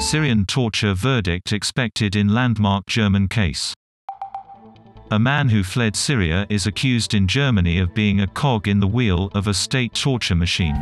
Syrian torture verdict expected in landmark German case. A man who fled Syria is accused in Germany of being a cog in the wheel of a state torture machine.